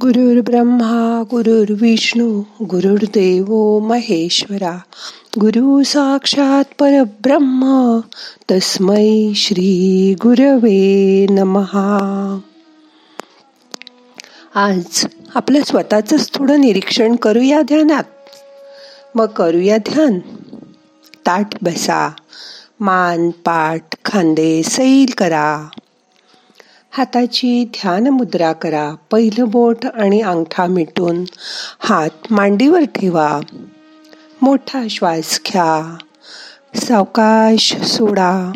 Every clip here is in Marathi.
गुरुर् ब्रह्मा गुरुर्विष्णू गुरुर्देव महेश्वरा. गुरु साक्षात परब्रह्म तस्मै श्री गुरवे नमहा आज आपलं स्वतःच थोडं निरीक्षण करूया ध्यानात. मग करूया ध्यान. ताट बसा. मान पाठ खांदे सैल करा. हाताची ध्यान मुद्रा करा. पहिलं बोट आणि अंगठा मिटून हात मांडीवर ठेवा. मोठा श्वास घ्या. सावकाश सोडा.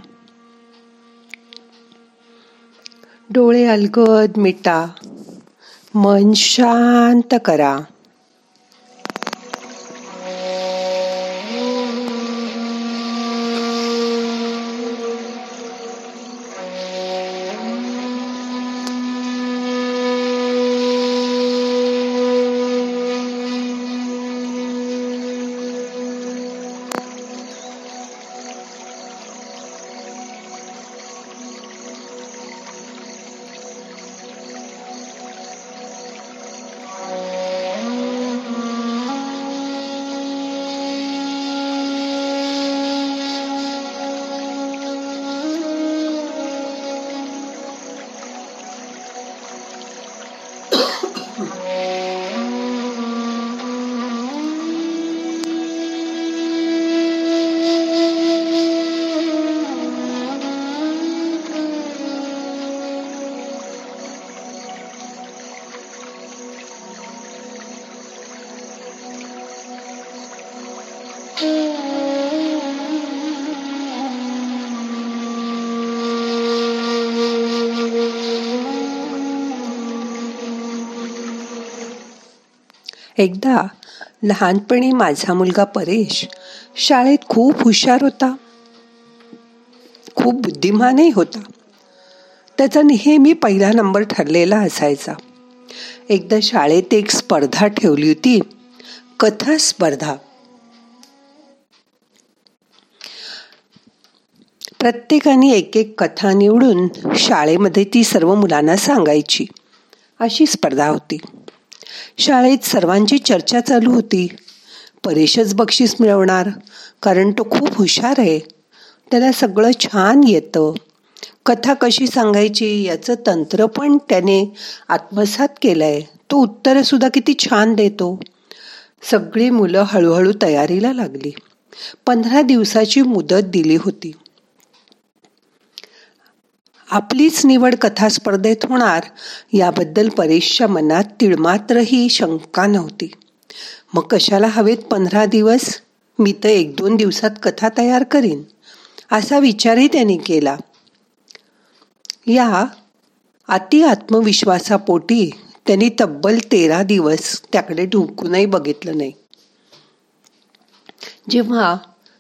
डोळे अलगद मिटा. मन शांत करा. एकदा लहानपणी माझा मुलगा परेश शाळेत खूप हुशार होता. खूप बुद्धिमानही होता. त्याचा नेहमी पहिला नंबर ठरलेला असायचा. एकदा शाळेत एक स्पर्धा ठेवली होती. कथा स्पर्धा. प्रत्येकाने एक एक कथा निवडून शाळेमध्ये ती सर्व मुलांना सांगायची. अशी स्पर्धा होती. शाळेत सर्वांची चर्चा चालू होती. परेशच बक्षीस मिळवणार कारण तो खूप हुशार आहे. त्याला सगळं छान येतं. कथा कशी सांगायची याचं तंत्र पण त्याने आत्मसात केलं आहे तो उत्तरंसुद्धा किती छान देतो. सगळी मुलं हळूहळू तयारीला लागली. पंधरा दिवसाची मुदत दिली होती. आपलीच निवड कथा स्पर्धेत होणार याबद्दल परेशच्या मनात तिळमात्रही शंका नव्हती. मग कशाला हवेत पंधरा दिवस? मी तर एक दोन दिवसात कथा तयार करीन असा विचारही त्यांनी केला. या अति आत्मविश्वासापोटी त्यांनी तब्बल तेरा दिवस त्याकडे ढुकूनही बघितलं नाही. जेव्हा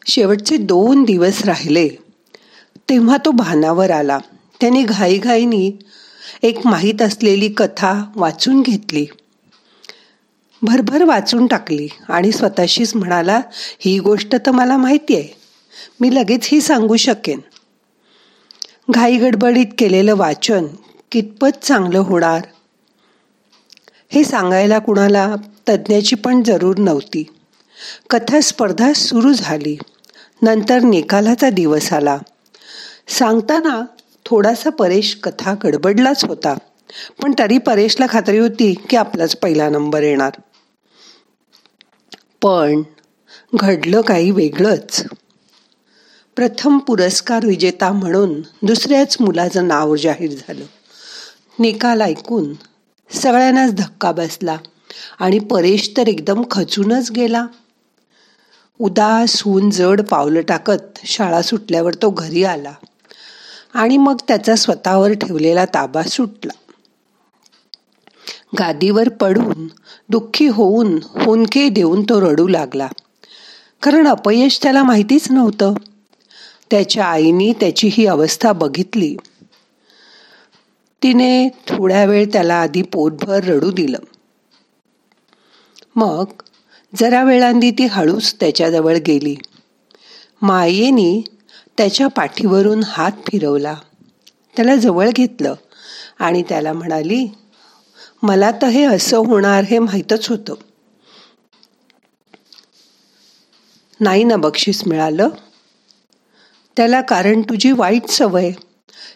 शेवटचे दोन दिवस राहिले तेव्हा तो भानावर आला. त्याने घाईघाईनी एक माहीत असलेली कथा वाचून घेतली. भरभर वाचून टाकली आणि स्वतःशीच म्हणाला ही गोष्ट तर मला माहिती आहे. मी लगेच ही सांगू शकेन. घाई गडबडीत केलेलं वाचन कितपत चांगलं होणार? हे सांगायला कुणाला तज्ज्ञाची पण जरूर नव्हती. कथा स्पर्धा सुरू झाली. नंतर निकालाचा दिवस आला. सांगताना थोडासा परेश कथा गडबडलाच होता. पण तरी परेशला खात्री होती की आपलाच पहिला नंबर येणार. पण घडलं काही वेगळंच. प्रथम पुरस्कार विजेता म्हणून दुसऱ्याच मुलाचं नाव जाहीर झालं. निकाल ऐकून सगळ्यांनाच धक्का बसला आणि परेश तर एकदम खचूनच गेला. उदास होऊन जड पावलं टाकत शाळा सुटल्यावर तो घरी आला. आणि मग त्याचा स्वतःवर ठेवलेला ताबा सुटला. गादीवर पडून दुःखी होऊन हुंके देऊन तो रडू लागला. कारण अपयश त्याला माहितीच नव्हतं. त्याच्या आईने त्याची ही अवस्था बघितली. तिने थोड्या वेळ त्याला आधी पोटभर रडू दिलं. मग जरा वेळांनी ती हळूच त्याच्याजवळ गेली. मायेनी त्याच्या पाठीवरून हात फिरवला. त्याला जवळ घेतलं आणि त्याला म्हणाली मला तर हे असं होणार हे माहीतच होतं. नाही ना बक्षीस मिळालं. त्याला कारण तुझी वाईट सवय.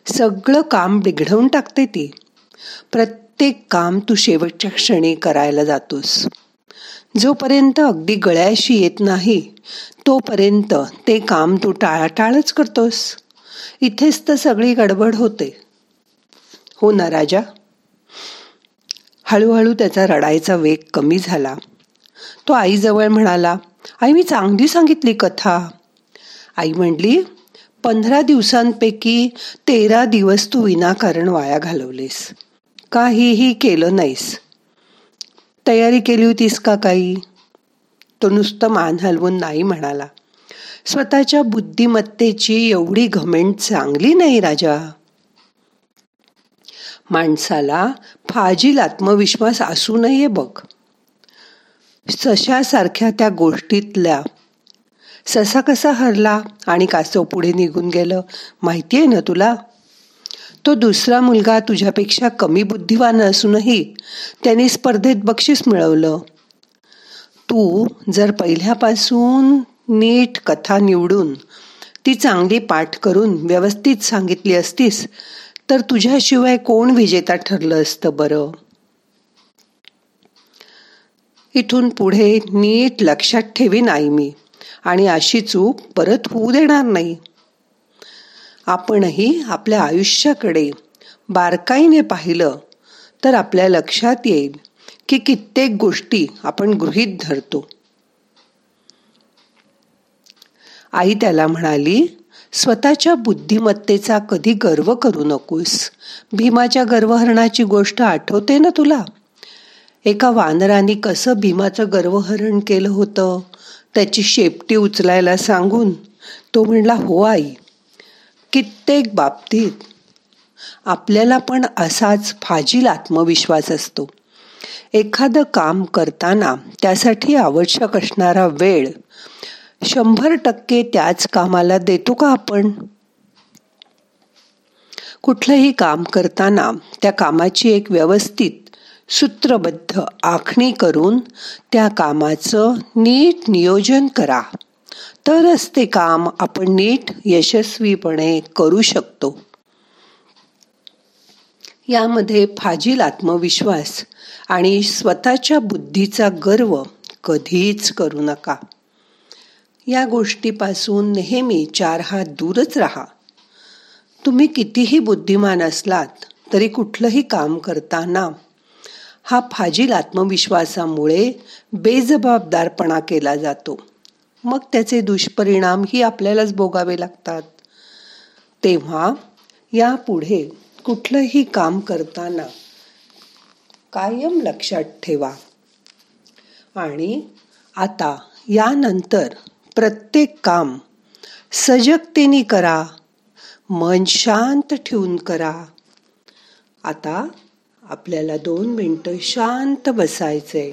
सगळं काम बिघडवून टाकते ती. प्रत्येक काम तू शेवटच्या क्षणी करायला जातोस. जोपर्यंत अगदी गळ्याशी येत नाही तोपर्यंत ते काम तू टाळाटाळच करतोस. इथेच तर सगळी गडबड होते. हो ना राजा? हळूहळू त्याचा रडायचा वेग कमी झाला. तो आईजवळ म्हणाला आई मी चांगली सांगितली कथा. आई म्हणली पंधरा दिवसांपैकी तेरा दिवस तू विनाकारण वाया घालवलेस. काहीही केलं नाहीस. तयारी केली होतीस का काही? तो नुसतं मान हलवून नाही म्हणाला. स्वतःच्या बुद्धिमत्तेची एवढी घमेंट चांगली नाही राजा. माणसाला फाजील आत्मविश्वास असू नये बघ. सशासारख्या त्या गोष्टीतल्या ससा कसा हरला आणि कासव पुढे निघून गेलं माहिती आहे ना तुला? तो दुसरा मुलगा तुझ्यापेक्षा कमी बुद्धिवान असूनही त्याने स्पर्धेत बक्षीस मिळवलं. तू जर पहिल्यापासून नीट कथा निवडून ती चांगली पाठ करून व्यवस्थित सांगितली असतीस तर तुझ्याशिवाय कोण विजेता ठरलं असतं बरं? इथून पुढे नीट लक्षात ठेवीन आई मी आणि अशी चूक परत होऊ देणार नाही. आपणही आपल्या आयुष्याकडे बारकाईने पाहिलं तर आपल्या लक्षात येईल. की कित्येक गोष्टी आपण गृहीत धरतो. आई त्याला म्हणाली स्वतःच्या बुद्धिमत्तेचा कधी गर्व करू नकोस. भीमाच्या गर्वहरणाची गोष्ट आठवते ना तुला? एका वानराने कसं भीमाचं गर्वहरण केलं होतं? त्याची शेपटी उचलायला सांगून तो म्हणला हो आई कित्येक बाबतीत आपल्याला पण असाच फाजील आत्मविश्वास असतो. एखादं काम करताना त्यासाठी आवश्यक असणारा वेळ शंभर टक्के त्याच कामाला देतो का आपण? कुठलंही काम करताना त्या कामाची एक व्यवस्थित सूत्रबद्ध आखणी करून त्या कामाचं नीट नियोजन करा. तरच ते काम आपण नीट यशस्वीपणे करू शकतो. यामध्ये फाजील आत्मविश्वास आणि स्वतःच्या बुद्धीचा गर्व कधीच करू नका. या गोष्टीपासून नेहमी चार हात दूरच राहा. तुम्ही कितीही बुद्धिमान असलात तरी कुठलंही काम करताना हा फाजील आत्मविश्वासामुळे बेजबाबदारपणा केला जातो. मग त्याचे दुष्परिणामही आपल्यालाच भोगावे लागतात. तेव्हा यापुढे कुठलंही काम करताना कायम लक्षात ठेवा. आणि आता यानंतर प्रत्येक काम सजगतेने करा. मन शांत ठेवून करा. आता आपल्याला दोन मिनटं शांत बसायचंय.